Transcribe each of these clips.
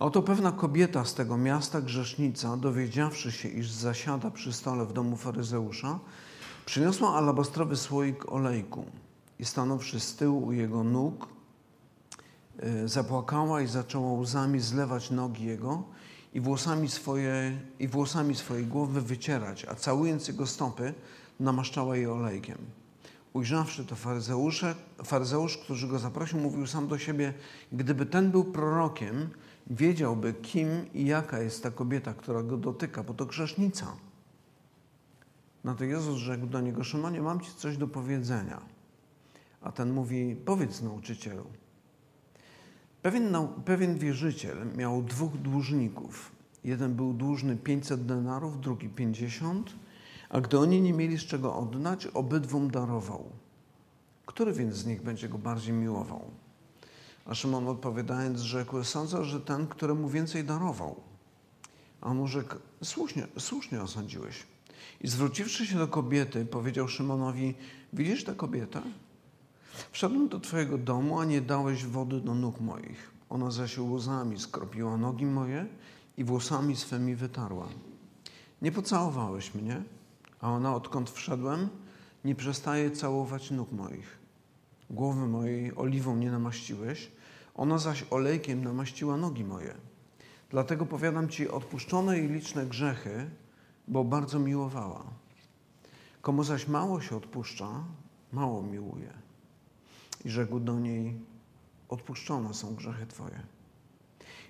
Oto pewna kobieta z tego miasta, grzesznica, dowiedziawszy się, iż zasiada przy stole w domu faryzeusza, przyniosła alabastrowy słoik olejku i stanąwszy z tyłu u jego nóg, e, zapłakała i zaczęła łzami zlewać nogi jego i włosami, swoje, i włosami swojej głowy wycierać, a całując jego stopy, namaszczała je olejkiem. Ujrzawszy to faryzeusze, faryzeusz, który go zaprosił, mówił sam do siebie, gdyby ten był prorokiem, wiedziałby, kim i jaka jest ta kobieta, która go dotyka, bo to grzesznica. Na to Jezus rzekł do niego, Szymonie, mam ci coś do powiedzenia. A ten mówi, powiedz nauczycielu. Pewien, pewien wierzyciel miał dwóch dłużników. Jeden był dłużny 500 denarów, drugi 50, a gdy oni nie mieli z czego oddać, obydwom darował. Który więc z nich będzie go bardziej miłował? A Szymon odpowiadając rzekł, sądzę, że ten, któremu więcej darował. A on rzekł, słusznie, słusznie osądziłeś. I zwróciwszy się do kobiety, powiedział Szymonowi, widzisz tę kobietę? Wszedłem do twojego domu, a nie dałeś wody do nóg moich. Ona zaś łzami skropiła nogi moje i włosami swymi wytarła. Nie pocałowałeś mnie, a ona odkąd wszedłem, nie przestaje całować nóg moich. Głowy mojej oliwą nie namaściłeś, ona zaś olejkiem namaściła nogi moje. Dlatego powiadam Ci, odpuszczone jej liczne grzechy, bo bardzo miłowała. Komu zaś mało się odpuszcza, mało miłuje. I rzekł do niej, odpuszczone są grzechy Twoje.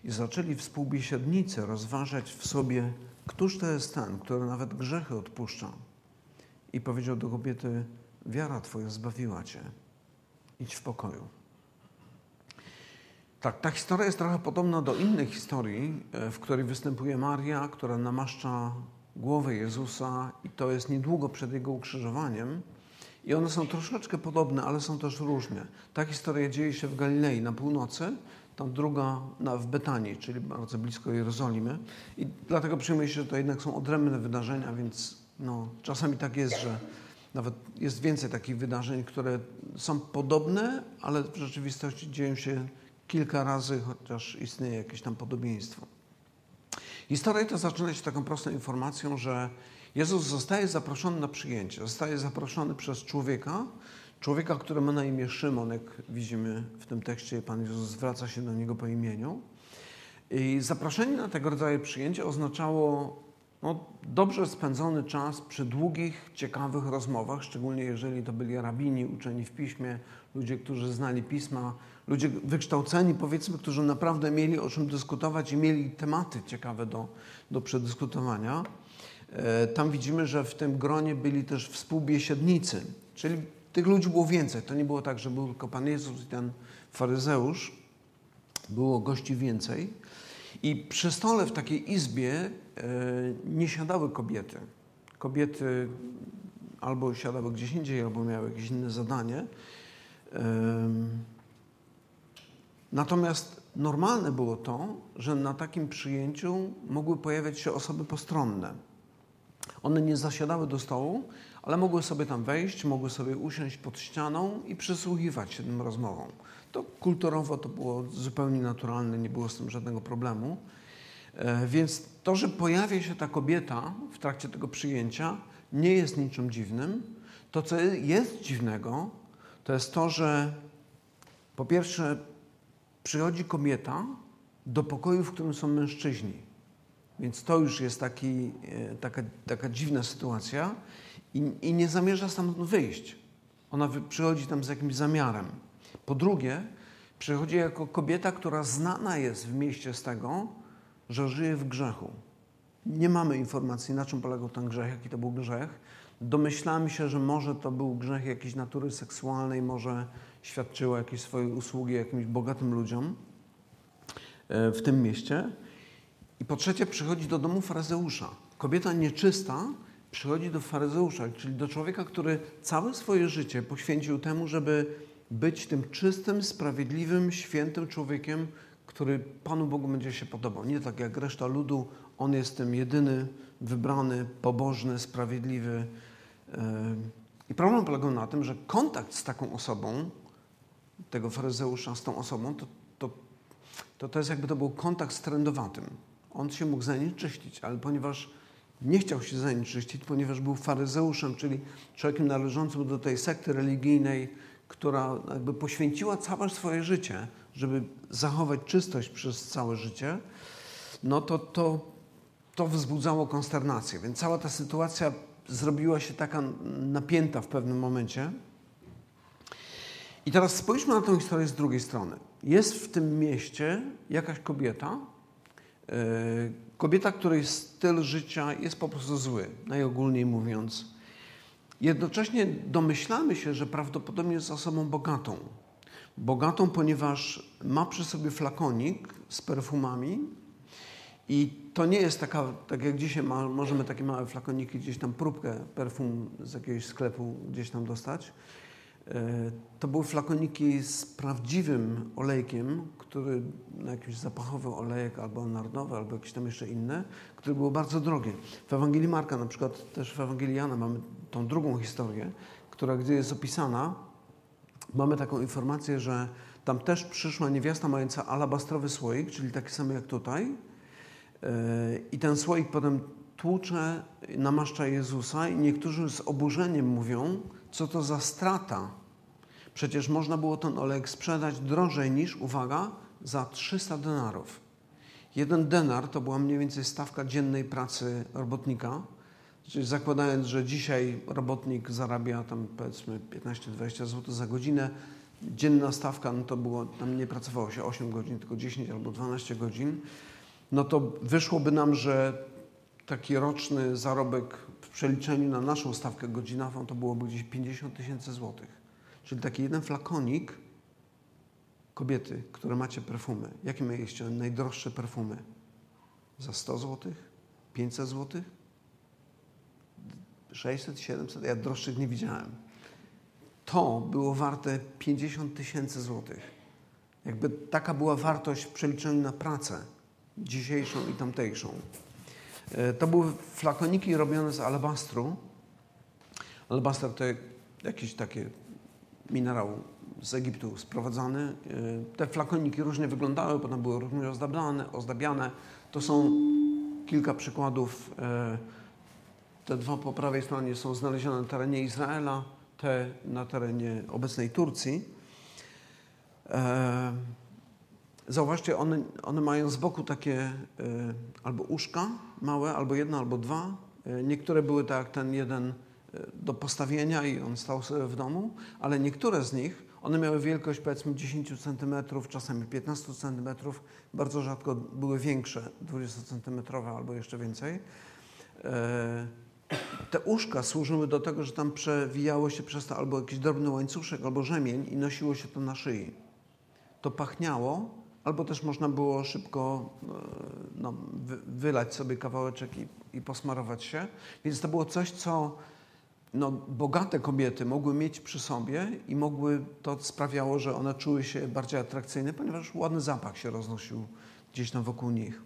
I zaczęli współbiesiadnicy rozważać w sobie, któż to jest ten, który nawet grzechy odpuszcza. I powiedział do kobiety, wiara Twoja zbawiła Cię. Idź w pokoju. Tak, ta historia jest trochę podobna do innej historii, e, w której występuje Maria, która namaszcza głowę Jezusa i to jest niedługo przed Jego ukrzyżowaniem. I one są troszeczkę podobne, ale są też różne. Ta historia dzieje się w Galilei na północy, ta druga na, w Betanii, czyli bardzo blisko Jerozolimy. I dlatego przyjmuje się, że to jednak są odrębne wydarzenia, więc no, czasami tak jest, że nawet jest więcej takich wydarzeń, które są podobne, ale w rzeczywistości dzieją się kilka razy, chociaż istnieje jakieś tam podobieństwo. Historia ta zaczyna się taką prostą informacją, że Jezus zostaje zaproszony na przyjęcie. Zostaje zaproszony przez człowieka, człowieka, który ma na imię Szymon, jak widzimy w tym tekście, Pan Jezus zwraca się do niego po imieniu. I zaproszenie na tego rodzaju przyjęcie oznaczało no, dobrze spędzony czas przy długich, ciekawych rozmowach, szczególnie jeżeli to byli rabini, uczeni w piśmie, ludzie, którzy znali pisma, ludzie wykształceni, powiedzmy, którzy naprawdę mieli o czym dyskutować i mieli tematy ciekawe do, do przedyskutowania. E, tam widzimy, że w tym gronie byli też współbiesiednicy, czyli tych ludzi było więcej. To nie było tak, że był tylko Pan Jezus i ten faryzeusz. Było gości więcej. I przy stole w takiej izbie e, nie siadały kobiety. Kobiety albo siadały gdzieś indziej, albo miały jakieś inne zadanie. Natomiast normalne było to, że na takim przyjęciu mogły pojawiać się osoby postronne. One nie zasiadały do stołu, ale mogły sobie tam wejść, mogły sobie usiąść pod ścianą i przysłuchiwać się tym rozmowom. To kulturowo to było zupełnie naturalne, nie było z tym żadnego problemu. E, więc to, że pojawia się ta kobieta w trakcie tego przyjęcia, nie jest niczym dziwnym. To, co jest dziwnego, to jest to, że po pierwsze przychodzi kobieta do pokoju, w którym są mężczyźni. Więc to już jest taki, e, taka, taka dziwna sytuacja i, i nie zamierza stamtąd wyjść. Ona przychodzi tam z jakimś zamiarem. Po drugie, przychodzi jako kobieta, która znana jest w mieście z tego, że żyje w grzechu. Nie mamy informacji, na czym polegał ten grzech, jaki to był grzech. Domyślamy się, że może to był grzech jakiejś natury seksualnej, może świadczyła jakieś swoje usługi jakimś bogatym ludziom e, w tym mieście. I po trzecie, przychodzi do domu faryzeusza. Kobieta nieczysta przychodzi do faryzeusza, czyli do człowieka, który całe swoje życie poświęcił temu, żeby być tym czystym, sprawiedliwym, świętym człowiekiem, który Panu Bogu będzie się podobał. Nie tak jak reszta ludu, on jest tym jedyny, wybrany, pobożny, sprawiedliwy. I problem polegał na tym, że kontakt z taką osobą, tego faryzeusza z tą osobą, to, to to to jest jakby to był kontakt z trendowatym. On się mógł zanieczyścić, ale ponieważ nie chciał się zanieczyścić, ponieważ był faryzeuszem, czyli człowiekiem należącym do tej sekty religijnej, która jakby poświęciła całe swoje życie, żeby zachować czystość przez całe życie, no to to, to wzbudzało konsternację. Więc cała ta sytuacja zrobiła się taka napięta w pewnym momencie. I teraz spójrzmy na tę historię z drugiej strony. Jest w tym mieście jakaś kobieta, yy, kobieta, której styl życia jest po prostu zły, najogólniej mówiąc. Jednocześnie domyślamy się, że prawdopodobnie jest osobą bogatą. Bogatą, ponieważ ma przy sobie flakonik z perfumami i to nie jest taka, tak jak dzisiaj ma, możemy takie małe flakoniki, gdzieś tam próbkę perfum z jakiegoś sklepu gdzieś tam dostać. E, to były flakoniki z prawdziwym olejkiem, który, no jakiś zapachowy olejek, albo narodowy, albo jakieś tam jeszcze inne, które było bardzo drogie. W Ewangelii Marka, na przykład też w Ewangelii Jana mamy tą drugą historię, która gdy jest opisana, mamy taką informację, że tam też przyszła niewiasta mająca alabastrowy słoik, czyli taki sam jak tutaj. E, I ten słoik potem tłucze, namaszcza Jezusa i niektórzy z oburzeniem mówią, co to za strata. Przecież można było ten olejek sprzedać drożej niż, uwaga, za 300 denarów. Jeden denar to była mniej więcej stawka dziennej pracy robotnika, czyli zakładając, że dzisiaj robotnik zarabia tam powiedzmy 15-20 zł za godzinę, dzienna stawka, no to było, tam nie pracowało się 8 godzin, tylko 10 albo 12 godzin, no to wyszłoby nam, że taki roczny zarobek w przeliczeniu na naszą stawkę godzinową to byłoby gdzieś 50 tysięcy złotych. Czyli taki jeden flakonik kobiety, które macie perfumy. Jakie mieliście najdroższe perfumy? Za 100 złotych? 500 złotych? 600, 700? Ja droższych nie widziałem. To było warte 50 tysięcy złotych. Jakby taka była wartość w przeliczeniu na pracę dzisiejszą i tamtejszą. E, to były flakoniki robione z alabastru. Alabastr to jakiś taki minerał z Egiptu sprowadzany. E, te flakoniki różnie wyglądały, potem były różnie ozdabiane. ozdabiane. To są kilka przykładów. E, te dwa po prawej stronie są znalezione na terenie Izraela, te na terenie obecnej Turcji. Zauważcie, one, one mają z boku takie y, albo uszka małe, albo jedno, albo dwa. Y, niektóre były tak jak ten jeden y, do postawienia i on stał sobie w domu, ale niektóre z nich, one miały wielkość powiedzmy 10 cm, czasami 15 cm, bardzo rzadko były większe, 20 cm albo jeszcze więcej. Te uszka służyły do tego, że tam przewijało się przez to albo jakiś drobny łańcuszek, albo rzemień i nosiło się to na szyi. To pachniało, albo też można było szybko e, no, wylać sobie kawałeczek i, i posmarować się. Więc to było coś, co no, bogate kobiety mogły mieć przy sobie i mogły, to sprawiało, że one czuły się bardziej atrakcyjne, ponieważ ładny zapach się roznosił gdzieś tam wokół nich.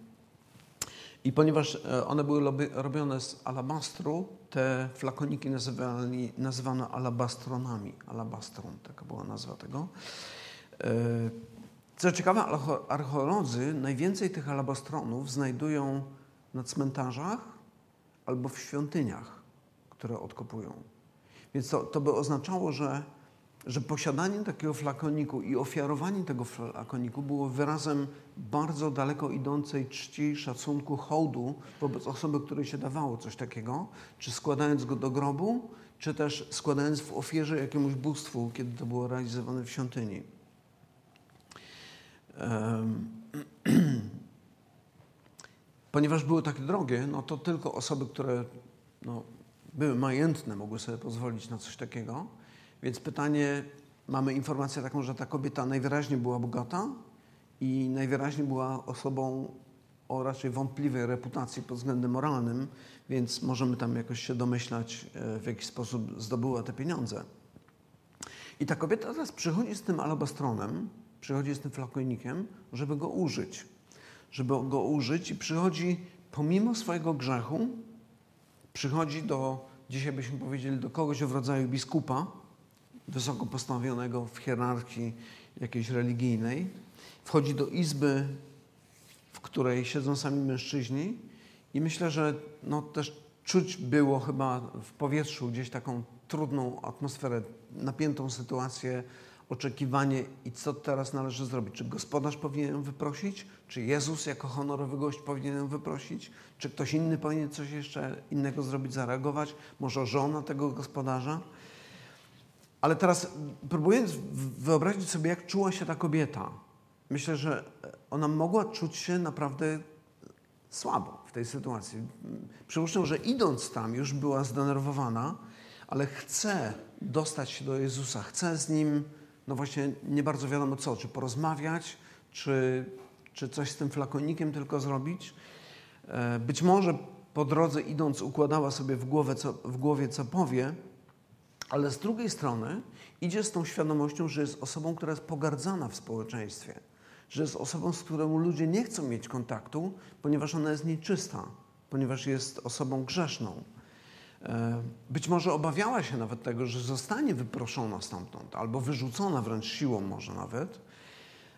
I ponieważ e, one były robione z alabastru, te flakoniki nazywali, nazywano alabastronami. Alabastron, taka była nazwa tego. Co ciekawe, archeolodzy najwięcej tych alabastronów znajdują na cmentarzach albo w świątyniach, które odkopują. Więc to, to by oznaczało, że, że posiadanie takiego flakoniku i ofiarowanie tego flakoniku było wyrazem bardzo daleko idącej czci, szacunku, hołdu wobec osoby, której się dawało coś takiego, czy składając go do grobu, czy też składając w ofierze jakiemuś bóstwu, kiedy to było realizowane w świątyni. Ponieważ były takie drogie, no to tylko osoby, które no, były majętne, mogły sobie pozwolić na coś takiego. Więc pytanie, mamy informację taką, że ta kobieta najwyraźniej była bogata i najwyraźniej była osobą o raczej wątpliwej reputacji pod względem moralnym, więc możemy tam jakoś się domyślać, e, w jaki sposób zdobyła te pieniądze. I ta kobieta teraz przychodzi z tym alabastronem, przychodzi z tym flakonikiem, żeby go użyć. Żeby go użyć i przychodzi pomimo swojego grzechu, przychodzi do, dzisiaj byśmy powiedzieli, do kogoś w rodzaju biskupa, wysoko postawionego w hierarchii jakiejś religijnej wchodzi do izby, w której siedzą sami mężczyźni i myślę, że no też czuć było chyba w powietrzu gdzieś taką trudną atmosferę, napiętą sytuację, oczekiwanie i co teraz należy zrobić. Czy gospodarz powinien ją wyprosić? Czy Jezus jako honorowy gość powinien ją wyprosić? Czy ktoś inny powinien coś jeszcze innego zrobić, zareagować? Może żona tego gospodarza? Ale teraz próbując wyobrazić sobie, jak czuła się ta kobieta, myślę, że ona mogła czuć się naprawdę słabo w tej sytuacji. Przypuszczam, że idąc tam już była zdenerwowana, ale chce dostać się do Jezusa, chce z Nim, no właśnie nie bardzo wiadomo co, czy porozmawiać, czy, czy coś z tym flakonikiem tylko zrobić. E, być może po drodze idąc układała sobie w, głowę, co, w głowie, co powie, ale z drugiej strony idzie z tą świadomością, że jest osobą, która jest pogardzana w społeczeństwie, że jest osobą, z którą ludzie nie chcą mieć kontaktu, ponieważ ona jest nieczysta, ponieważ jest osobą grzeszną. E, być może obawiała się nawet tego, że zostanie wyproszona stamtąd, albo wyrzucona wręcz siłą może nawet,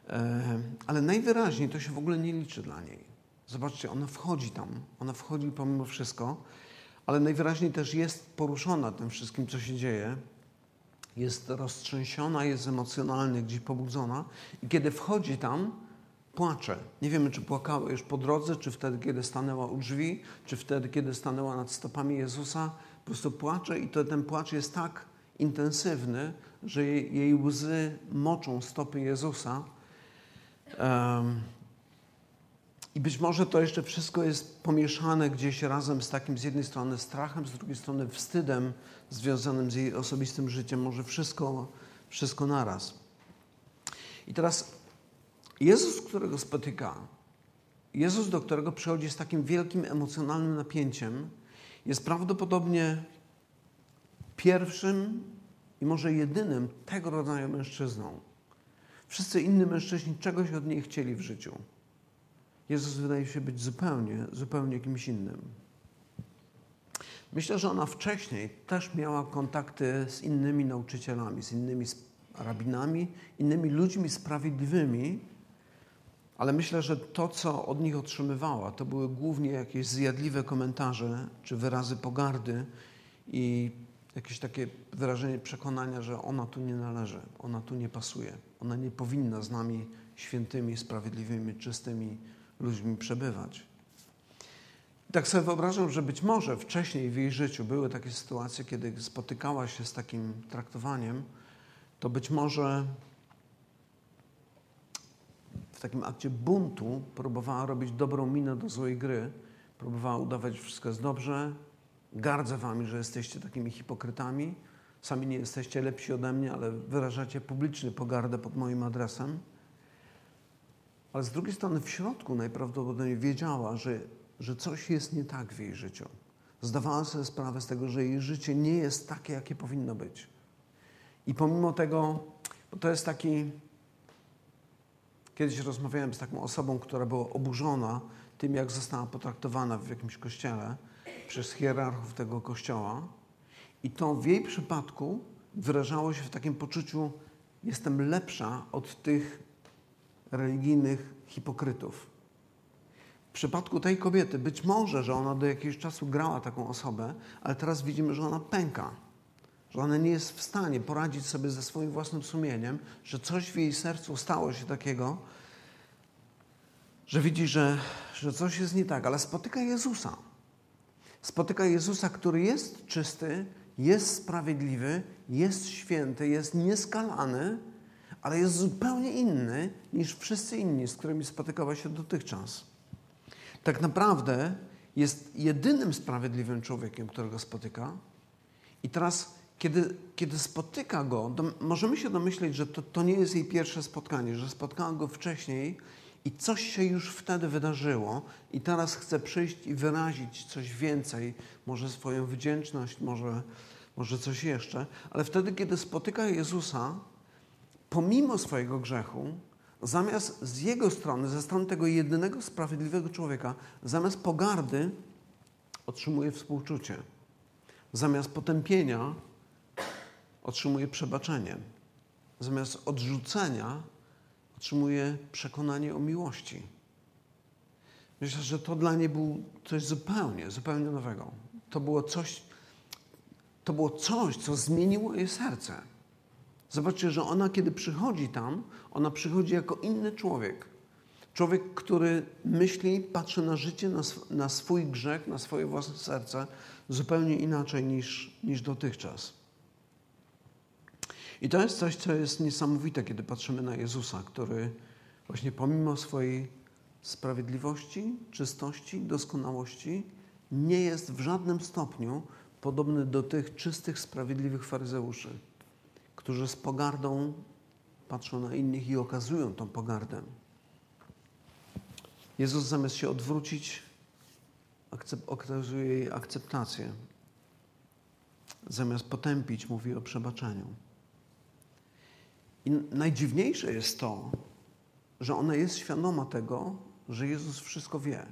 e, ale najwyraźniej to się w ogóle nie liczy dla niej. Zobaczcie, ona wchodzi tam, ona wchodzi pomimo wszystko, ale najwyraźniej też jest poruszona tym wszystkim, co się dzieje. Jest roztrzęsiona, jest emocjonalnie gdzieś pobudzona i kiedy wchodzi tam, płacze. Nie wiemy, czy płakała już po drodze, czy wtedy, kiedy stanęła u drzwi, czy wtedy, kiedy stanęła nad stopami Jezusa. Po prostu płacze i to, ten płacz jest tak intensywny, że jej, jej łzy moczą stopy Jezusa. Um, i być może to jeszcze wszystko jest pomieszane gdzieś razem z takim z jednej strony strachem, z drugiej strony wstydem związanym z jej osobistym życiem. Może wszystko, wszystko naraz. I teraz Jezus, którego spotyka, Jezus, do którego przychodzi z takim wielkim emocjonalnym napięciem, jest prawdopodobnie pierwszym i może jedynym tego rodzaju mężczyzną. Wszyscy inni mężczyźni czegoś od niej chcieli w życiu. Jezus wydaje się być zupełnie, zupełnie kimś innym. Myślę, że ona wcześniej też miała kontakty z innymi nauczycielami, z innymi rabinami, innymi ludźmi sprawiedliwymi, ale myślę, że to, co od nich otrzymywała, to były głównie jakieś zjadliwe komentarze czy wyrazy pogardy i jakieś takie wyrażenie przekonania, że ona tu nie należy, ona tu nie pasuje, ona nie powinna z nami świętymi, sprawiedliwymi, czystymi ludźmi przebywać. Tak sobie wyobrażam, że być może wcześniej w jej życiu były takie sytuacje, kiedy spotykała się z takim traktowaniem, to być może w takim akcie buntu próbowała robić dobrą minę do złej gry, próbowała udawać, że wszystko jest dobrze, gardzę wami, że jesteście takimi hipokrytami, sami nie jesteście lepsi ode mnie, ale wyrażacie publicznie pogardę pod moim adresem. Ale z drugiej strony w środku najprawdopodobniej wiedziała, że, że coś jest nie tak w jej życiu. Zdawała sobie sprawę z tego, że jej życie nie jest takie, jakie powinno być. I pomimo tego, bo to jest taki. Kiedyś rozmawiałem z taką osobą, która była oburzona tym, jak została potraktowana w jakimś kościele przez hierarchów tego kościoła. I to w jej przypadku wyrażało się w takim poczuciu: jestem lepsza od tych religijnych hipokrytów. W przypadku tej kobiety być może, że ona do jakiegoś czasu grała taką osobę, ale teraz widzimy, że ona pęka, że ona nie jest w stanie poradzić sobie ze swoim własnym sumieniem, że coś w jej sercu stało się takiego, że widzi, że, że coś jest nie tak, ale spotyka Jezusa. Spotyka Jezusa, który jest czysty, jest sprawiedliwy, jest święty, jest nieskalany, ale jest zupełnie inny niż wszyscy inni, z którymi spotykała się dotychczas. Tak naprawdę jest jedynym sprawiedliwym człowiekiem, którego spotyka. I teraz, kiedy, kiedy spotyka go, możemy się domyśleć, że to, to nie jest jej pierwsze spotkanie, że spotkała go wcześniej i coś się już wtedy wydarzyło, i teraz chce przyjść i wyrazić coś więcej, może swoją wdzięczność, może, może coś jeszcze, ale wtedy, kiedy spotyka Jezusa, pomimo swojego grzechu, zamiast z jego strony, ze strony tego jedynego sprawiedliwego człowieka, zamiast pogardy otrzymuje współczucie. Zamiast potępienia otrzymuje przebaczenie. Zamiast odrzucenia otrzymuje przekonanie o miłości. Myślę, że to dla niej było coś zupełnie, zupełnie nowego. To było coś, to było coś, co zmieniło jej serce. Zobaczcie, że ona, kiedy przychodzi tam, ona przychodzi jako inny człowiek. Człowiek, który myśli, patrzy na życie, na, sw na swój grzech, na swoje własne serce zupełnie inaczej niż, niż dotychczas. I to jest coś, co jest niesamowite, kiedy patrzymy na Jezusa, który właśnie pomimo swojej sprawiedliwości, czystości, doskonałości nie jest w żadnym stopniu podobny do tych czystych, sprawiedliwych faryzeuszy, którzy z pogardą patrzą na innych i okazują tą pogardę. Jezus zamiast się odwrócić, okazuje jej akceptację. Zamiast potępić, mówi o przebaczeniu. I najdziwniejsze jest to, że ona jest świadoma tego, że Jezus wszystko wie.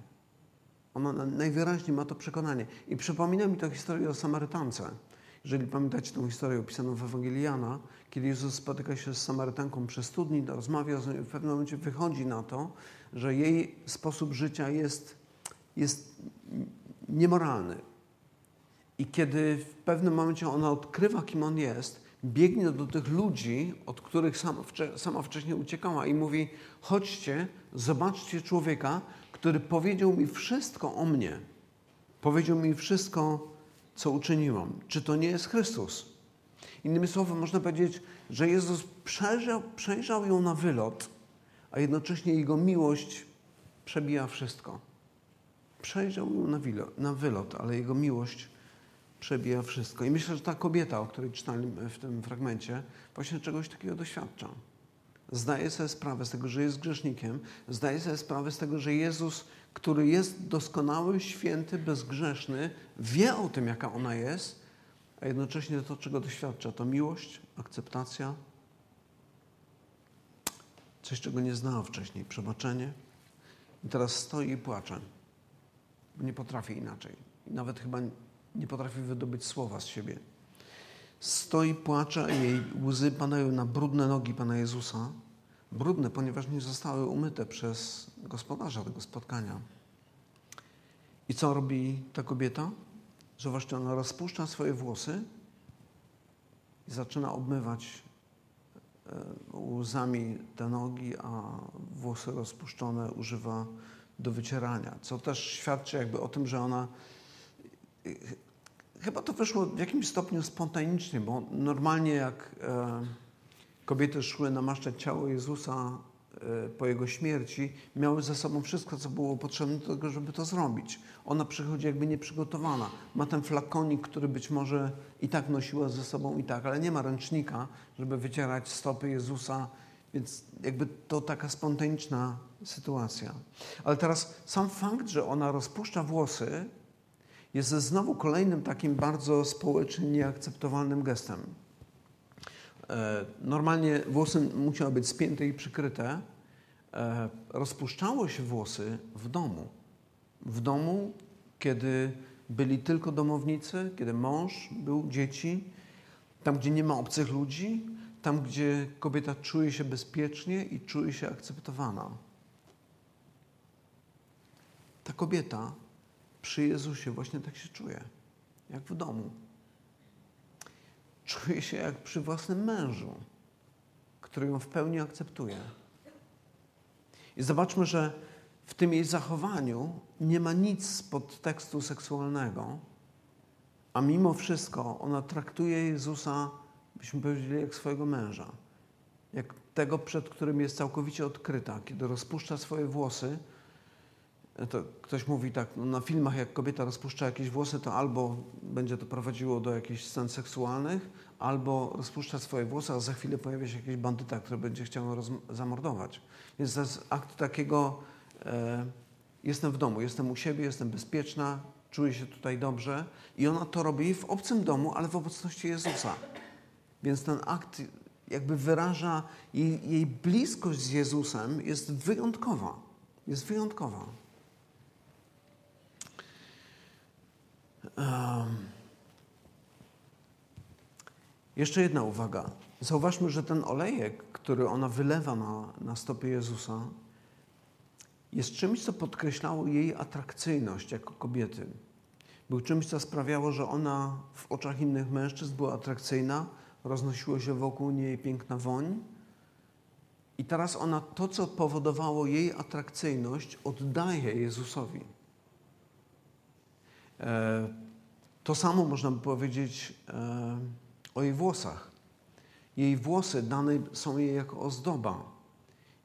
Ona najwyraźniej ma to przekonanie. I przypomina mi to historię o Samarytance. Jeżeli pamiętacie tę historię opisaną w Ewangelii Jana, kiedy Jezus spotyka się z Samarytanką przez studni, rozmawia nią i w pewnym momencie wychodzi na to, że jej sposób życia jest, jest niemoralny. I kiedy w pewnym momencie ona odkrywa, kim on jest, biegnie do tych ludzi, od których sama, sama wcześniej uciekała i mówi: Chodźcie, zobaczcie człowieka, który powiedział mi wszystko o mnie. Powiedział mi wszystko, co uczyniłam. Czy to nie jest Chrystus? Innymi słowy, można powiedzieć, że Jezus przejrzał, przejrzał ją na wylot, a jednocześnie Jego miłość przebija wszystko. Przejrzał ją na, na wylot ale Jego miłość przebija wszystko. I myślę, że ta kobieta, o której czytałem w tym fragmencie, właśnie czegoś takiego doświadcza. Zdaje sobie sprawę z tego, że jest grzesznikiem, zdaje sobie sprawę z tego, że Jezus, który jest doskonały, święty, bezgrzeszny, wie o tym, jaka ona jest, a jednocześnie to, czego doświadcza, to miłość, akceptacja, coś, czego nie znała wcześniej, przebaczenie. I teraz stoi i płacze, nie potrafi inaczej. Nawet chyba nie potrafi wydobyć słowa z siebie. Stoi, płacze, jej łzy padają na brudne nogi Pana Jezusa. Brudne, ponieważ nie zostały umyte przez gospodarza tego spotkania. I co robi ta kobieta? Że właśnie ona rozpuszcza swoje włosy i zaczyna obmywać e, łzami te nogi, a włosy rozpuszczone używa do wycierania. Co też świadczy jakby o tym, że ona chyba to wyszło w jakimś stopniu spontanicznie, bo normalnie jak e, kobiety szły namaszczać ciało Jezusa e, po Jego śmierci, miały ze sobą wszystko, co było potrzebne do tego, żeby to zrobić. Ona przychodzi jakby nieprzygotowana. Ma ten flakonik, który być może i tak nosiła ze sobą i tak, ale nie ma ręcznika, żeby wycierać stopy Jezusa, więc jakby to taka spontaniczna sytuacja. Ale teraz sam fakt, że ona rozpuszcza włosy, jest znowu kolejnym takim bardzo społecznie nieakceptowalnym gestem. E, normalnie włosy musiały być spięte i przykryte. E, rozpuszczało się włosy w domu. W domu, kiedy byli tylko domownicy, kiedy mąż był, dzieci, tam, gdzie nie ma obcych ludzi, tam, gdzie kobieta czuje się bezpiecznie i czuje się akceptowana. Ta kobieta przy Jezusie właśnie tak się czuję, jak w domu. Czuję się jak przy własnym mężu, który ją w pełni akceptuje. I zobaczmy, że w tym jej zachowaniu nie ma nic z podtekstu seksualnego, a mimo wszystko ona traktuje Jezusa, byśmy powiedzieli, jak swojego męża. Jak tego, przed którym jest całkowicie odkryta, kiedy rozpuszcza swoje włosy to ktoś mówi tak, no na filmach jak kobieta rozpuszcza jakieś włosy, to albo będzie to prowadziło do jakichś scen seksualnych, albo rozpuszcza swoje włosy, a za chwilę pojawia się jakiś bandyta, który będzie chciał zamordować. Więc to jest akt takiego, e, jestem w domu, jestem u siebie, jestem bezpieczna, czuję się tutaj dobrze i ona to robi w obcym domu, ale w obecności Jezusa. Więc ten akt jakby wyraża jej, jej bliskość z Jezusem jest wyjątkowa. Jest wyjątkowa. Um, jeszcze jedna uwaga. Zauważmy, że ten olejek, który ona wylewa na, na stopy Jezusa, jest czymś, co podkreślało jej atrakcyjność jako kobiety. Był czymś, co sprawiało, że ona w oczach innych mężczyzn była atrakcyjna, roznosiło się wokół niej piękna woń. I teraz ona to, co powodowało jej atrakcyjność, oddaje Jezusowi. E, to samo można by powiedzieć e, o jej włosach. Jej włosy dane są jej jako ozdoba.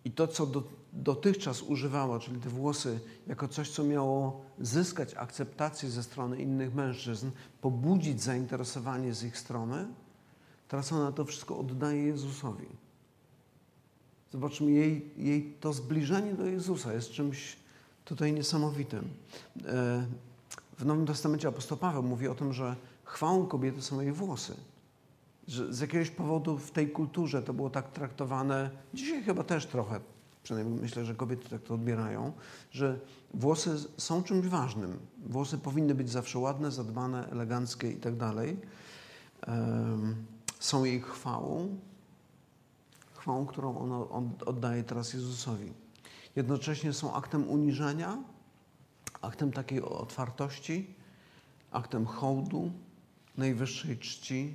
I to, co do, dotychczas używała, czyli te włosy, jako coś, co miało zyskać akceptację ze strony innych mężczyzn, pobudzić zainteresowanie z ich strony, teraz ona to wszystko oddaje Jezusowi. Zobaczmy, jej, jej to zbliżenie do Jezusa jest czymś tutaj niesamowitym. E, w Nowym Testamencie apostoł Paweł mówi o tym, że chwałą kobiety są jej włosy. Że z jakiegoś powodu w tej kulturze to było tak traktowane, dzisiaj chyba też trochę, przynajmniej myślę, że kobiety tak to odbierają, że włosy są czymś ważnym. Włosy powinny być zawsze ładne, zadbane, eleganckie i tak dalej. Są jej chwałą, chwałą, którą ona oddaje teraz Jezusowi. Jednocześnie są aktem uniżenia, aktem takiej otwartości, aktem hołdu, najwyższej czci,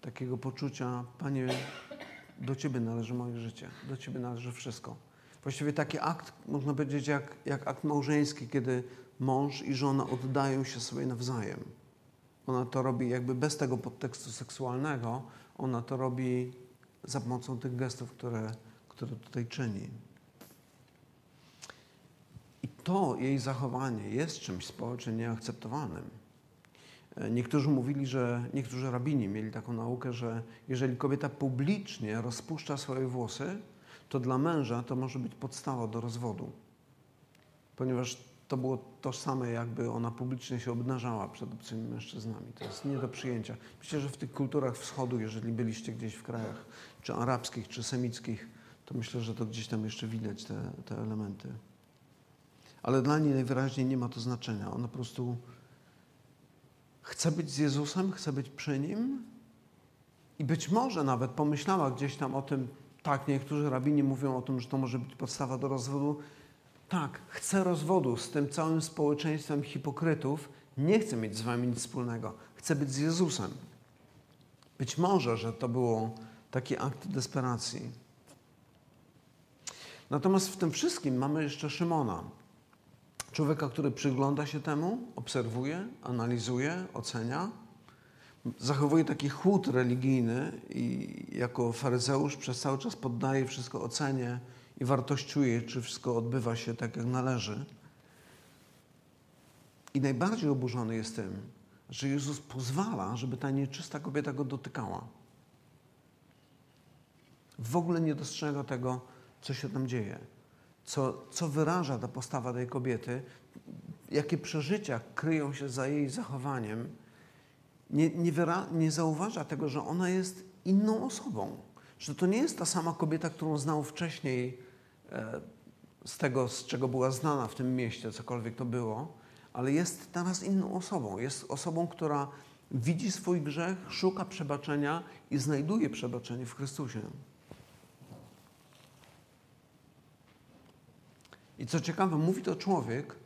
takiego poczucia, Panie, do Ciebie należy moje życie, do Ciebie należy wszystko. Właściwie taki akt, można powiedzieć, jak, jak akt małżeński, kiedy mąż i żona oddają się sobie nawzajem. Ona to robi jakby bez tego podtekstu seksualnego, ona to robi za pomocą tych gestów, które, które tutaj czyni. I to jej zachowanie jest czymś społecznie nieakceptowalnym. E, niektórzy mówili, że niektórzy rabini mieli taką naukę, że jeżeli kobieta publicznie rozpuszcza swoje włosy, to dla męża to może być podstawa do rozwodu. Ponieważ to było tożsame, jakby ona publicznie się obnażała przed obcymi mężczyznami. To jest nie do przyjęcia. Myślę, że w tych kulturach wschodu, jeżeli byliście gdzieś w krajach czy arabskich, czy semickich, to myślę, że to gdzieś tam jeszcze widać te, te elementy. Ale dla niej najwyraźniej nie ma to znaczenia. Ona po prostu chce być z Jezusem, chce być przy Nim i być może nawet pomyślała gdzieś tam o tym, tak, niektórzy rabini mówią o tym, że to może być podstawa do rozwodu. Tak, chcę rozwodu z tym całym społeczeństwem hipokrytów, nie chcę mieć z wami nic wspólnego. Chcę być z Jezusem. Być może, że to było taki akt desperacji. Natomiast w tym wszystkim mamy jeszcze Szymona. Człowieka, który przygląda się temu, obserwuje, analizuje, ocenia. Zachowuje taki chłód religijny i jako faryzeusz przez cały czas poddaje wszystko ocenie i wartościuje, czy wszystko odbywa się tak, jak należy. I najbardziej oburzony jest tym, że Jezus pozwala, żeby ta nieczysta kobieta go dotykała. W ogóle nie dostrzega tego, co się tam dzieje co, co wyraża ta postawa tej kobiety, jakie przeżycia kryją się za jej zachowaniem, nie, nie, nie zauważa tego, że ona jest inną osobą. Że to nie jest ta sama kobieta, którą znał wcześniej e, z tego, z czego była znana w tym mieście, cokolwiek to było, ale jest teraz inną osobą. Jest osobą, która widzi swój grzech, szuka przebaczenia i znajduje przebaczenie w Chrystusie. I co ciekawe, mówi to człowiek,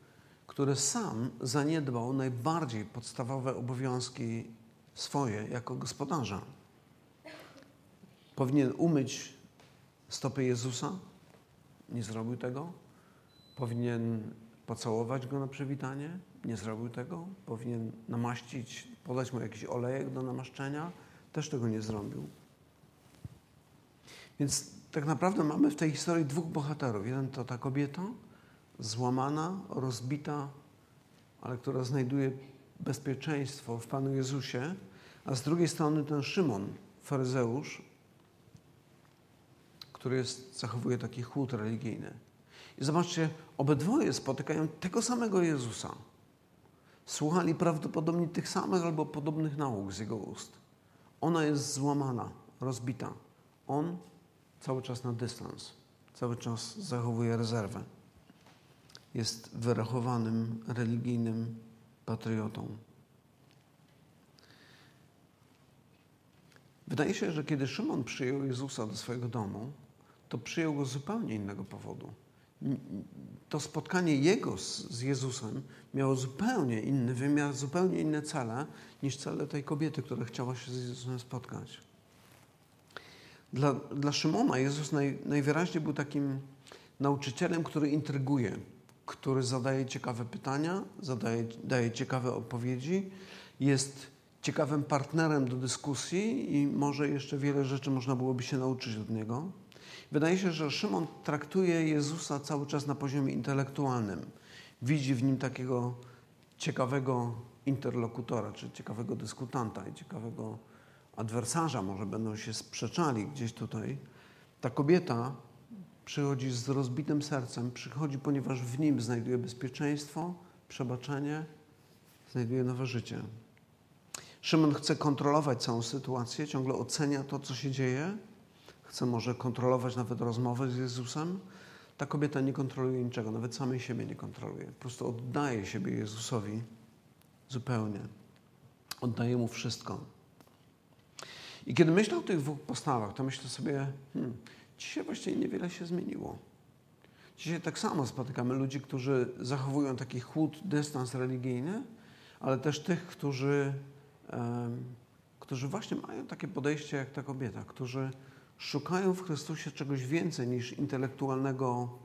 który sam zaniedbał najbardziej podstawowe obowiązki swoje jako gospodarza. Powinien umyć stopy Jezusa, nie zrobił tego. Powinien pocałować go na przywitanie, nie zrobił tego. Powinien namaścić, podać mu jakiś olejek do namaszczenia, też tego nie zrobił. Więc tak naprawdę mamy w tej historii dwóch bohaterów. Jeden to ta kobieta, złamana, rozbita, ale która znajduje bezpieczeństwo w Panu Jezusie, a z drugiej strony ten Szymon, faryzeusz, który jest, zachowuje taki chłód religijny. I zobaczcie, obydwoje spotykają tego samego Jezusa. Słuchali prawdopodobnie tych samych albo podobnych nauk z Jego ust. Ona jest złamana, rozbita. On cały czas na dystans, cały czas zachowuje rezerwę. Jest wyrachowanym, religijnym patriotą. Wydaje się, że kiedy Szymon przyjął Jezusa do swojego domu, to przyjął go z zupełnie innego powodu. To spotkanie jego z, z Jezusem miało zupełnie inny wymiar, zupełnie inne cele niż cele tej kobiety, która chciała się z Jezusem spotkać. Dla, dla Szymona Jezus naj, najwyraźniej był takim nauczycielem, który intryguje, który zadaje ciekawe pytania, zadaje, daje ciekawe odpowiedzi, jest ciekawym partnerem do dyskusji i może jeszcze wiele rzeczy można byłoby się nauczyć od niego. Wydaje się, że Szymon traktuje Jezusa cały czas na poziomie intelektualnym. Widzi w nim takiego ciekawego interlokutora, czy ciekawego dyskutanta i ciekawego adwersarza, może będą się sprzeczali gdzieś tutaj. Ta kobieta przychodzi z rozbitym sercem, przychodzi, ponieważ w nim znajduje bezpieczeństwo, przebaczenie, znajduje nowe życie. Szymon chce kontrolować całą sytuację, ciągle ocenia to, co się dzieje, chce może kontrolować nawet rozmowę z Jezusem. Ta kobieta nie kontroluje niczego, nawet samej siebie nie kontroluje. Po prostu oddaje siebie Jezusowi zupełnie. Oddaje mu wszystko. I kiedy myślę o tych dwóch postawach, to myślę sobie, hmm, dzisiaj właściwie niewiele się zmieniło. Dzisiaj tak samo spotykamy ludzi, którzy zachowują taki chłód, dystans religijny, ale też tych, którzy, którzy właśnie mają takie podejście jak ta kobieta, którzy szukają w Chrystusie czegoś więcej niż intelektualnego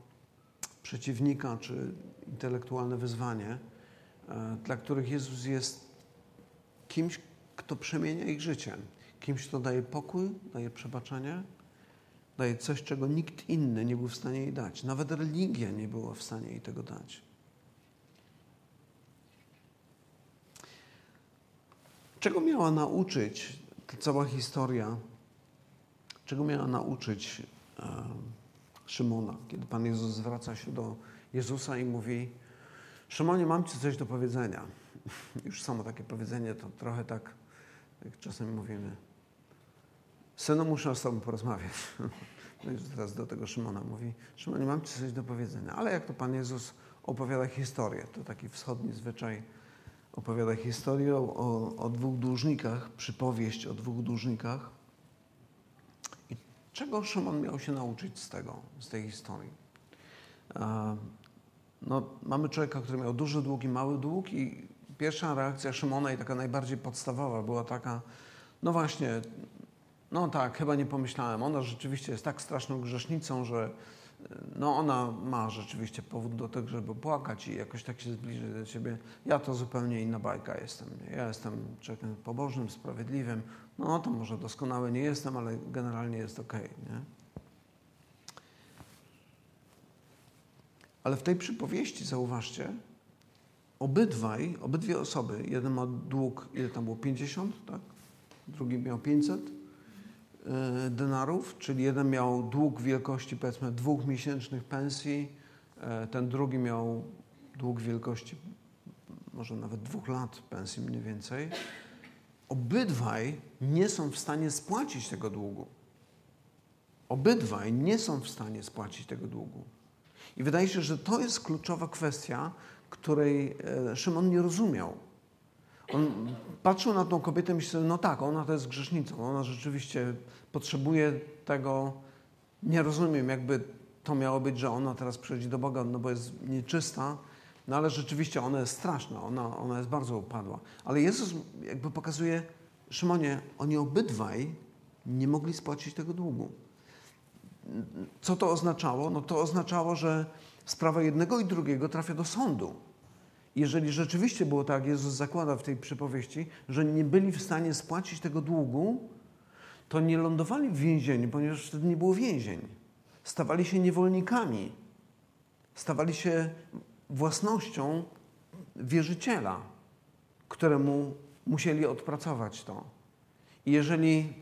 przeciwnika czy intelektualne wyzwanie, e, dla których Jezus jest kimś, kto przemienia ich życie, kimś, kto daje pokój, daje przebaczenie, daje coś, czego nikt inny nie był w stanie jej dać. Nawet religia nie była w stanie jej tego dać. Czego miała nauczyć ta cała historia Czego miała nauczyć e, Szymona, kiedy Pan Jezus zwraca się do Jezusa i mówi: Szymonie, mam Ci coś do powiedzenia. Już samo takie powiedzenie to trochę tak, jak czasem mówimy. Synu, muszę z Tobą porozmawiać. No i teraz do tego Szymona mówi: Szymonie, mam Ci coś do powiedzenia. Ale jak to Pan Jezus opowiada historię, to taki wschodni zwyczaj opowiada historię o, o dwóch dłużnikach, przypowieść o dwóch dłużnikach Czego Szymon miał się nauczyć z tego, z tej historii? No, mamy człowieka, który miał duży dług i mały dług i pierwsza reakcja Szymona i taka najbardziej podstawowa była taka, no właśnie, no tak, chyba nie pomyślałem. Ona rzeczywiście jest tak straszną grzesznicą, że no ona ma rzeczywiście powód do tego, żeby płakać i jakoś tak się zbliżyć do ciebie. Ja to zupełnie inna bajka jestem. Ja jestem człowiekiem pobożnym, sprawiedliwym. No to może doskonały nie jestem, ale generalnie jest ok. Nie? Ale w tej przypowieści zauważcie, obydwaj, obydwie osoby, jeden ma dług, ile tam było, 50, tak? Drugi miał 500 E, denarów, czyli jeden miał dług wielkości powiedzmy dwóch miesięcznych pensji, e, ten drugi miał dług wielkości może nawet dwóch lat pensji mniej więcej. Obydwaj nie są w stanie spłacić tego długu. Obydwaj nie są w stanie spłacić tego długu. I wydaje się, że to jest kluczowa kwestia, której e, Szymon nie rozumiał. On patrzył na tą kobietę i myślał, no tak, ona to jest grzesznicą, ona rzeczywiście potrzebuje tego. Nie rozumiem, jakby to miało być, że ona teraz przychodzi do Boga, no bo jest nieczysta, no ale rzeczywiście ona jest straszna, ona, ona jest bardzo upadła. Ale Jezus jakby pokazuje, Szymonie, oni obydwaj nie mogli spłacić tego długu. Co to oznaczało? No to oznaczało, że sprawa jednego i drugiego trafia do sądu. Jeżeli rzeczywiście było tak, Jezus zakłada w tej przypowieści, że nie byli w stanie spłacić tego długu, to nie lądowali w więzieniu, ponieważ wtedy nie było więzień. Stawali się niewolnikami. Stawali się własnością wierzyciela, któremu musieli odpracować to. I jeżeli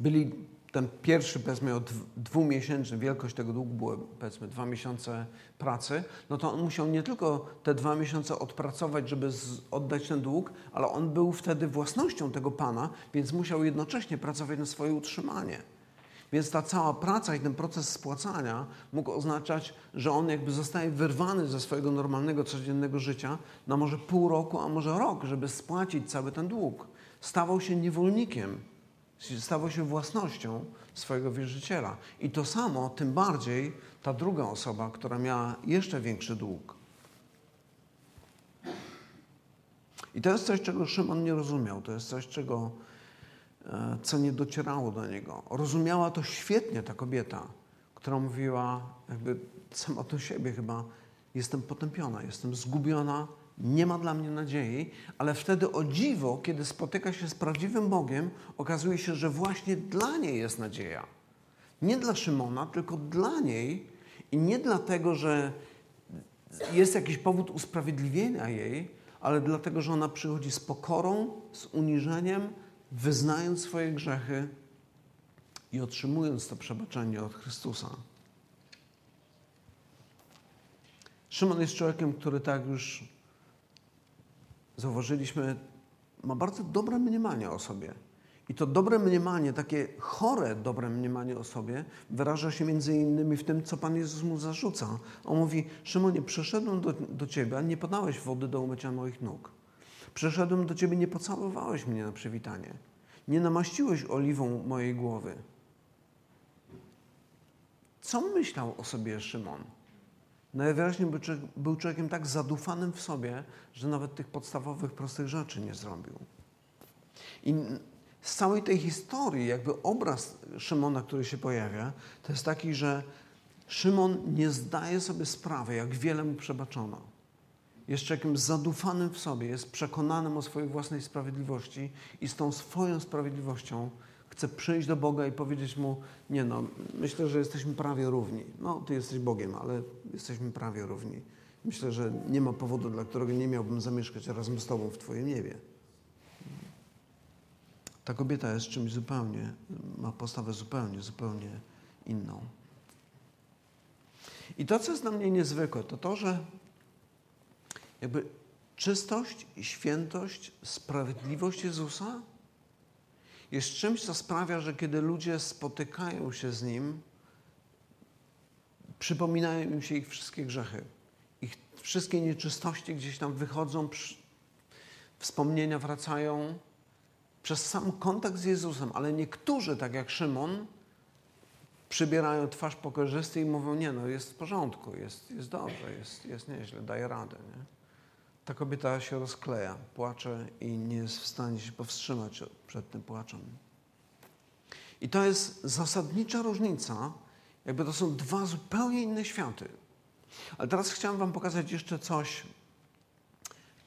byli ten pierwszy, powiedzmy, dwumiesięczny, wielkość tego długu było, powiedzmy, dwa miesiące pracy, no to on musiał nie tylko te dwa miesiące odpracować, żeby oddać ten dług, ale on był wtedy własnością tego pana, więc musiał jednocześnie pracować na swoje utrzymanie. Więc ta cała praca i ten proces spłacania mógł oznaczać, że on jakby zostaje wyrwany ze swojego normalnego, codziennego życia na może pół roku, a może rok, żeby spłacić cały ten dług. Stawał się niewolnikiem Stało się własnością swojego wierzyciela. I to samo, tym bardziej ta druga osoba, która miała jeszcze większy dług. I to jest coś, czego Szymon nie rozumiał. To jest coś, czego, e, co nie docierało do niego. Rozumiała to świetnie ta kobieta, która mówiła jakby sama do siebie chyba, jestem potępiona, jestem zgubiona, nie ma dla mnie nadziei, ale wtedy o dziwo, kiedy spotyka się z prawdziwym Bogiem, okazuje się, że właśnie dla niej jest nadzieja. Nie dla Szymona, tylko dla niej i nie dlatego, że jest jakiś powód usprawiedliwienia jej, ale dlatego, że ona przychodzi z pokorą, z uniżeniem, wyznając swoje grzechy i otrzymując to przebaczenie od Chrystusa. Szymon jest człowiekiem, który tak już zauważyliśmy, ma bardzo dobre mniemanie o sobie. I to dobre mniemanie, takie chore dobre mniemanie o sobie, wyraża się między innymi w tym, co Pan Jezus mu zarzuca. On mówi, Szymonie, przyszedłem do, do Ciebie, a nie podałeś wody do umycia moich nóg. Przyszedłem do Ciebie, nie pocałowałeś mnie na przywitanie. Nie namaściłeś oliwą mojej głowy. Co myślał o sobie Szymon? Najwyraźniej był człowiekiem tak zadufanym w sobie, że nawet tych podstawowych, prostych rzeczy nie zrobił. I z całej tej historii, jakby obraz Szymona, który się pojawia, to jest taki, że Szymon nie zdaje sobie sprawy, jak wiele mu przebaczono. Jest człowiekiem zadufanym w sobie, jest przekonanym o swojej własnej sprawiedliwości i z tą swoją sprawiedliwością chce przyjść do Boga i powiedzieć Mu, nie no, myślę, że jesteśmy prawie równi. No, Ty jesteś Bogiem, ale jesteśmy prawie równi. Myślę, że nie ma powodu, dla którego nie miałbym zamieszkać razem z Tobą w Twoim niebie. Ta kobieta jest czymś zupełnie, ma postawę zupełnie, zupełnie inną. I to, co jest dla mnie niezwykłe, to to, że jakby czystość świętość, sprawiedliwość Jezusa jest czymś, co sprawia, że kiedy ludzie spotykają się z Nim, przypominają im się ich wszystkie grzechy. Ich wszystkie nieczystości gdzieś tam wychodzą, wspomnienia wracają przez sam kontakt z Jezusem. Ale niektórzy, tak jak Szymon, przybierają twarz pokorzysty i mówią, nie no, jest w porządku, jest, jest dobrze, jest, jest nieźle, daje radę. Nie? Ta kobieta się rozkleja, płacze i nie jest w stanie się powstrzymać przed tym płaczem. I to jest zasadnicza różnica, jakby to są dwa zupełnie inne światy. Ale teraz chciałem Wam pokazać jeszcze coś.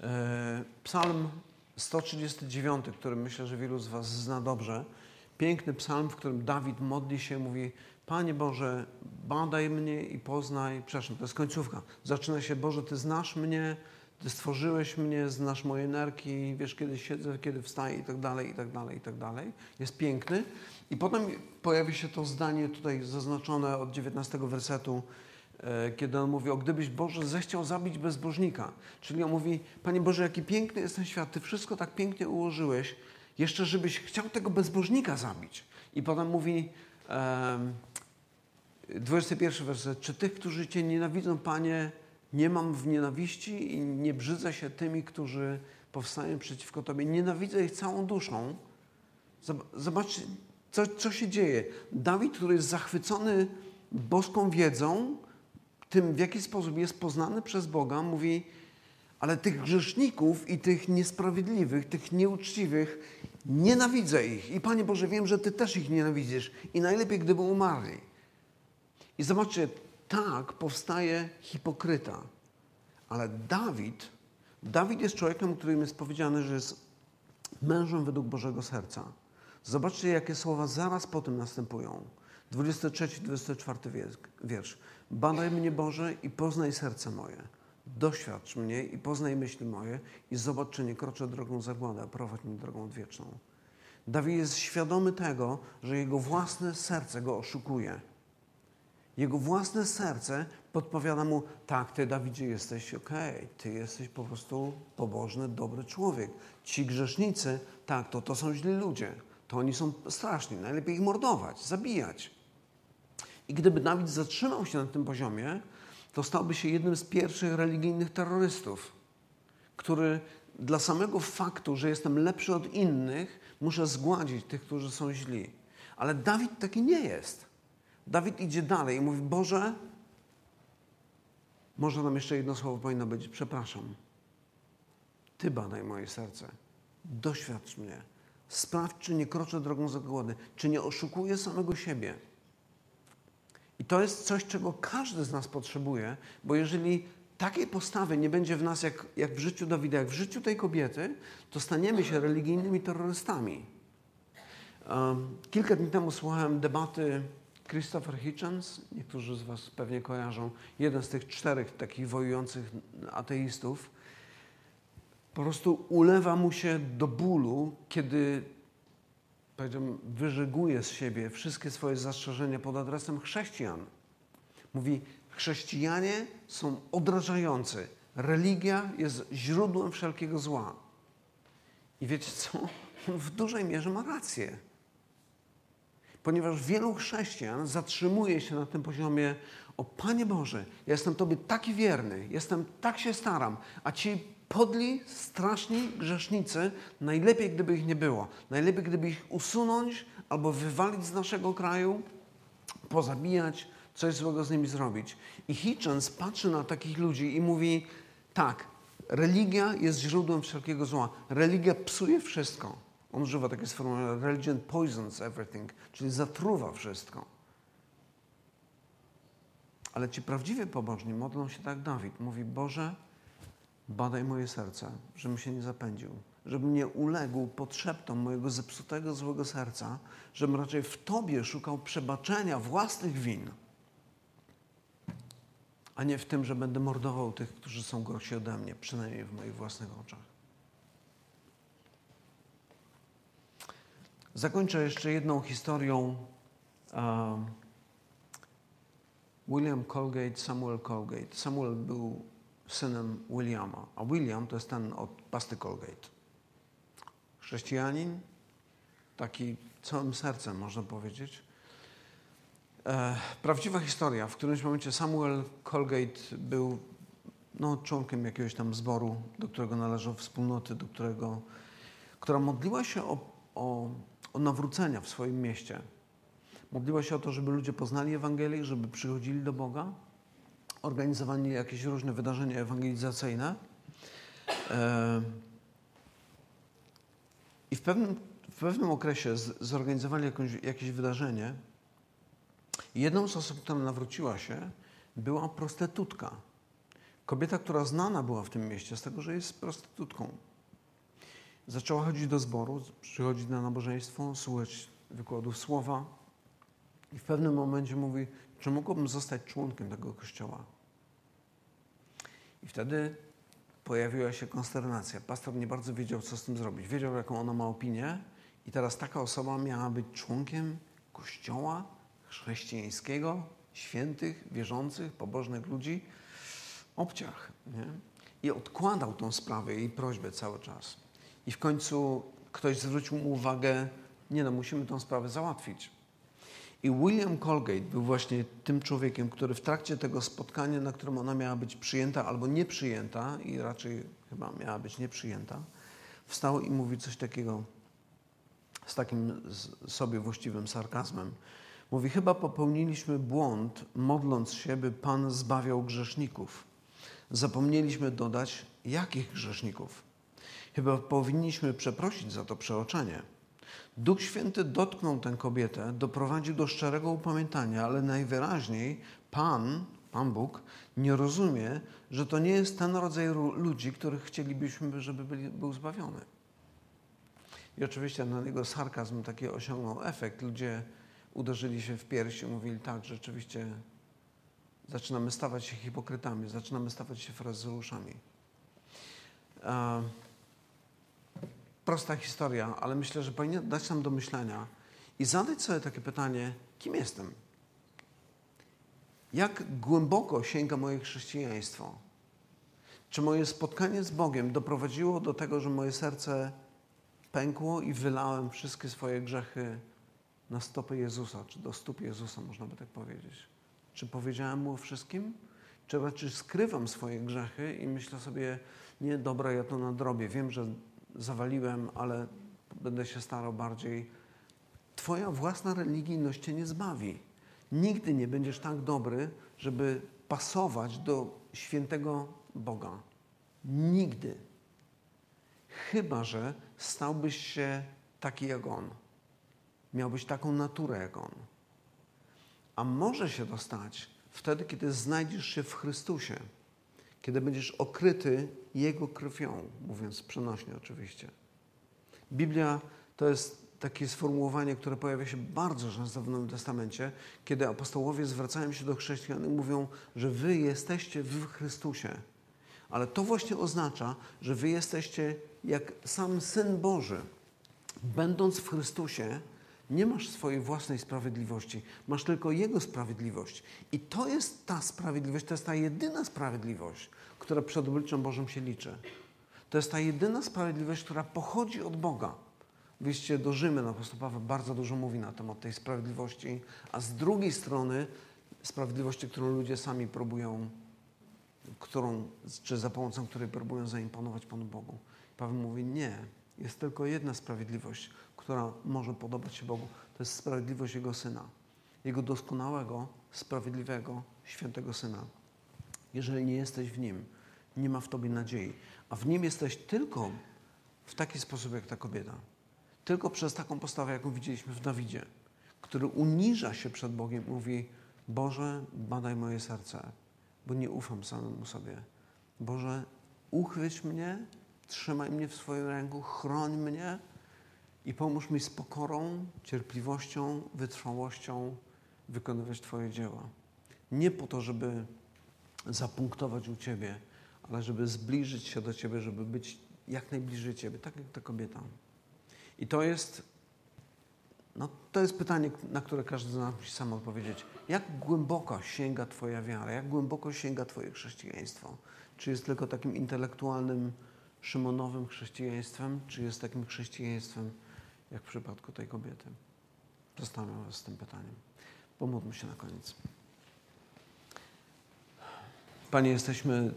E, psalm 139, który myślę, że wielu z Was zna dobrze. Piękny psalm, w którym Dawid modli się, mówi: Panie Boże, badaj mnie i poznaj. Przepraszam, to jest końcówka. Zaczyna się: Boże, Ty znasz mnie, ty stworzyłeś mnie, znasz moje nerki, wiesz, kiedy siedzę, kiedy wstaję i tak dalej, i tak dalej, i tak dalej. Jest piękny. I potem pojawi się to zdanie tutaj zaznaczone od 19 wersetu, e, kiedy on mówi, o gdybyś Boże zechciał zabić bezbożnika. Czyli on mówi, Panie Boże, jaki piękny jest ten świat, Ty wszystko tak pięknie ułożyłeś, jeszcze żebyś chciał tego bezbożnika zabić. I potem mówi, um, 21 werset, czy tych, którzy Cię nienawidzą, Panie, nie mam w nienawiści i nie brzydzę się tymi, którzy powstają przeciwko Tobie. Nienawidzę ich całą duszą. Zobaczcie, co, co się dzieje. Dawid, który jest zachwycony boską wiedzą, tym w jaki sposób jest poznany przez Boga, mówi, ale tych grzeszników i tych niesprawiedliwych, tych nieuczciwych, nienawidzę ich. I Panie Boże, wiem, że Ty też ich nienawidzisz. I najlepiej, gdyby umarli. I zobaczcie, tak powstaje hipokryta. Ale Dawid, Dawid jest człowiekiem, którym jest powiedziane, że jest mężem według Bożego serca. Zobaczcie, jakie słowa zaraz po tym następują. 23-24 wiersz. Badaj mnie, Boże, i poznaj serce moje. Doświadcz mnie i poznaj myśli moje i zobacz, czy nie kroczę drogą zagłady, a prowadź mnie drogą odwieczną. Dawid jest świadomy tego, że jego własne serce go oszukuje. Jego własne serce podpowiada mu, tak, ty Dawidzie jesteś okay. ty jesteś po prostu pobożny, dobry człowiek. Ci grzesznicy, tak, to, to są źli ludzie. To oni są straszni, najlepiej ich mordować, zabijać. I gdyby Dawid zatrzymał się na tym poziomie, to stałby się jednym z pierwszych religijnych terrorystów, który dla samego faktu, że jestem lepszy od innych, muszę zgładzić tych, którzy są źli. Ale Dawid taki nie jest. Dawid idzie dalej i mówi: Boże, może nam jeszcze jedno słowo powinno być: Przepraszam. Ty badaj moje serce. Doświadcz mnie. Sprawdź, czy nie kroczę drogą zagłady, czy nie oszukuję samego siebie. I to jest coś, czego każdy z nas potrzebuje, bo jeżeli takiej postawy nie będzie w nas jak, jak w życiu Dawida, jak w życiu tej kobiety, to staniemy się religijnymi terrorystami. Um, kilka dni temu słuchałem debaty Christopher Hitchens, niektórzy z Was pewnie kojarzą, jeden z tych czterech takich wojujących ateistów. Po prostu ulewa mu się do bólu, kiedy powiedziałbym, wyżeguje z siebie wszystkie swoje zastrzeżenia pod adresem chrześcijan. Mówi, chrześcijanie są odrażający. Religia jest źródłem wszelkiego zła. I wiecie co? W dużej mierze ma rację. Ponieważ wielu chrześcijan zatrzymuje się na tym poziomie, o Panie Boże, ja jestem Tobie taki wierny, jestem, tak się staram, a ci podli, straszni grzesznicy, najlepiej gdyby ich nie było. Najlepiej gdyby ich usunąć albo wywalić z naszego kraju, pozabijać, coś złego z nimi zrobić. I Hitchens patrzy na takich ludzi i mówi, tak, religia jest źródłem wszelkiego zła. Religia psuje wszystko. On używa takiej sformułowania, religion poisons everything, czyli zatruwa wszystko. Ale ci prawdziwie pobożni modlą się tak Dawid. Mówi, Boże, badaj moje serce, żebym się nie zapędził, żebym nie uległ potrzeptom mojego zepsutego, złego serca, żebym raczej w Tobie szukał przebaczenia własnych win a nie w tym, że będę mordował tych, którzy są gorsi ode mnie, przynajmniej w moich własnych oczach. Zakończę jeszcze jedną historią. Um, William Colgate, Samuel Colgate. Samuel był synem Williama, a William to jest ten od pasty Colgate. Chrześcijanin, taki całym sercem, można powiedzieć. E, prawdziwa historia. W którymś momencie Samuel Colgate był no, członkiem jakiegoś tam zboru, do którego należał wspólnoty, do którego, która modliła się o, o, o nawrócenia w swoim mieście. Modliła się o to, żeby ludzie poznali Ewangelię, żeby przychodzili do Boga. Organizowali jakieś różne wydarzenia ewangelizacyjne. E, I w pewnym, w pewnym okresie zorganizowali jakąś, jakieś wydarzenie, Jedną z osób, która nawróciła się, była prostytutka. Kobieta, która znana była w tym mieście z tego, że jest prostytutką. Zaczęła chodzić do zboru, przychodzić na nabożeństwo, słuchać wykładów słowa i w pewnym momencie mówi, czy mogłabym zostać członkiem tego kościoła. I wtedy pojawiła się konsternacja. Pastor nie bardzo wiedział, co z tym zrobić. Wiedział, jaką ona ma opinię i teraz taka osoba miała być członkiem kościoła, chrześcijańskiego, świętych, wierzących, pobożnych ludzi obciach. Nie? I odkładał tą sprawę, jej prośbę cały czas. I w końcu ktoś zwrócił mu uwagę, nie no, musimy tą sprawę załatwić. I William Colgate był właśnie tym człowiekiem, który w trakcie tego spotkania, na którym ona miała być przyjęta albo nieprzyjęta, i raczej chyba miała być nieprzyjęta, wstał i mówił coś takiego z takim sobie właściwym sarkazmem. Mówi, chyba popełniliśmy błąd, modląc się, by Pan zbawiał grzeszników. Zapomnieliśmy dodać, jakich grzeszników. Chyba powinniśmy przeprosić za to przeoczenie. Duch Święty dotknął tę kobietę, doprowadził do szczerego upamiętania, ale najwyraźniej Pan, Pan Bóg, nie rozumie, że to nie jest ten rodzaj ludzi, których chcielibyśmy, żeby byli, był zbawiony. I oczywiście na niego sarkazm taki osiągnął efekt. Ludzie uderzyli się w piersi mówili tak, rzeczywiście zaczynamy stawać się hipokrytami, zaczynamy stawać się faryzeuszami. E, prosta historia, ale myślę, że powinien dać nam do myślenia i zadać sobie takie pytanie, kim jestem? Jak głęboko sięga moje chrześcijaństwo? Czy moje spotkanie z Bogiem doprowadziło do tego, że moje serce pękło i wylałem wszystkie swoje grzechy na stopy Jezusa, czy do stóp Jezusa, można by tak powiedzieć. Czy powiedziałem Mu o wszystkim? czy raczej skrywam swoje grzechy i myślę sobie, nie, dobra, ja to nadrobię. Wiem, że zawaliłem, ale będę się starał bardziej. Twoja własna religijność cię nie zbawi. Nigdy nie będziesz tak dobry, żeby pasować do świętego Boga. Nigdy. Chyba, że stałbyś się taki jak On. Miałbyś taką naturę jak On. A może się to stać wtedy, kiedy znajdziesz się w Chrystusie, kiedy będziesz okryty Jego krwią, mówiąc przenośnie oczywiście. Biblia to jest takie sformułowanie, które pojawia się bardzo często w Nowym Testamencie, kiedy apostołowie zwracają się do chrześcijan i mówią, że wy jesteście w Chrystusie. Ale to właśnie oznacza, że wy jesteście jak sam Syn Boży. Będąc w Chrystusie, nie masz swojej własnej sprawiedliwości, masz tylko Jego sprawiedliwość. I to jest ta sprawiedliwość, to jest ta jedyna sprawiedliwość, która przed obliczem Bożym się liczy. To jest ta jedyna sprawiedliwość, która pochodzi od Boga. Wyjście do Rzymian apostoł Paweł bardzo dużo mówi na temat tej sprawiedliwości, a z drugiej strony sprawiedliwości, którą ludzie sami próbują, którą, czy za pomocą której próbują zaimponować Panu Bogu. Paweł mówi, nie, jest tylko jedna sprawiedliwość, która może podobać się Bogu. To jest sprawiedliwość Jego Syna. Jego doskonałego, sprawiedliwego, świętego Syna. Jeżeli nie jesteś w Nim, nie ma w Tobie nadziei. A w Nim jesteś tylko w taki sposób, jak ta kobieta. Tylko przez taką postawę, jaką widzieliśmy w Dawidzie, który uniża się przed Bogiem mówi: Boże, badaj moje serce, bo nie ufam samemu sobie. Boże, uchwyć mnie, trzymaj mnie w swoim ręku, chroń mnie i pomóż mi z pokorą, cierpliwością, wytrwałością wykonywać Twoje dzieła. Nie po to, żeby zapunktować u Ciebie, ale żeby zbliżyć się do Ciebie, żeby być jak najbliżej Ciebie, tak jak ta kobieta. I to jest, no, to jest pytanie, na które każdy z nas musi sam odpowiedzieć. Jak głęboko sięga Twoja wiara? Jak głęboko sięga Twoje chrześcijaństwo? Czy jest tylko takim intelektualnym, szymonowym chrześcijaństwem, czy jest takim chrześcijaństwem, jak w przypadku tej kobiety? Zostawiam Was z tym pytaniem. Pomódlmy się na koniec. Panie, jesteśmy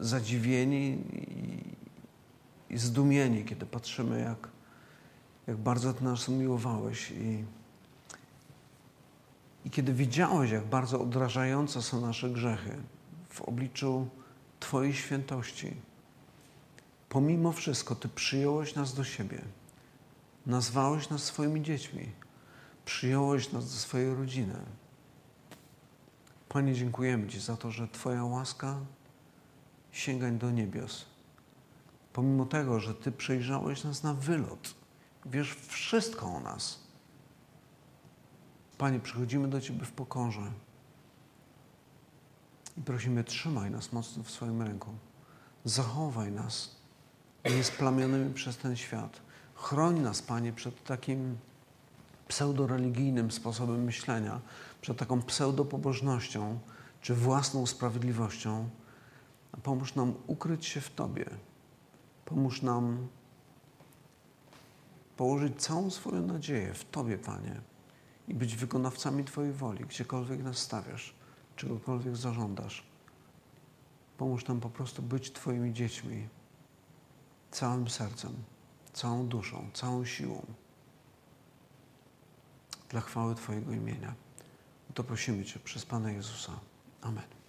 zadziwieni i, i zdumieni, kiedy patrzymy, jak jak bardzo Ty nas umiłowałeś i, i kiedy widziałeś, jak bardzo odrażające są nasze grzechy w obliczu Twojej świętości, pomimo wszystko Ty przyjąłeś nas do siebie, nazwałeś nas swoimi dziećmi, przyjąłeś nas do swojej rodziny. Panie, dziękujemy Ci za to, że Twoja łaska sięga do niebios. Pomimo tego, że Ty przejrzałeś nas na wylot, Wiesz wszystko o nas. Panie, przychodzimy do Ciebie w pokorze i prosimy, trzymaj nas mocno w swoim ręku. Zachowaj nas niesplamionymi przez ten świat. Chroń nas, Panie, przed takim pseudoreligijnym sposobem myślenia, przed taką pseudopobożnością czy własną sprawiedliwością. Pomóż nam ukryć się w Tobie. Pomóż nam położyć całą swoją nadzieję w Tobie, Panie, i być wykonawcami Twojej woli, gdziekolwiek nas stawiasz, czegokolwiek zażądasz. Pomóż nam po prostu być Twoimi dziećmi całym sercem, całą duszą, całą siłą dla chwały Twojego imienia. To prosimy Cię przez Pana Jezusa. Amen.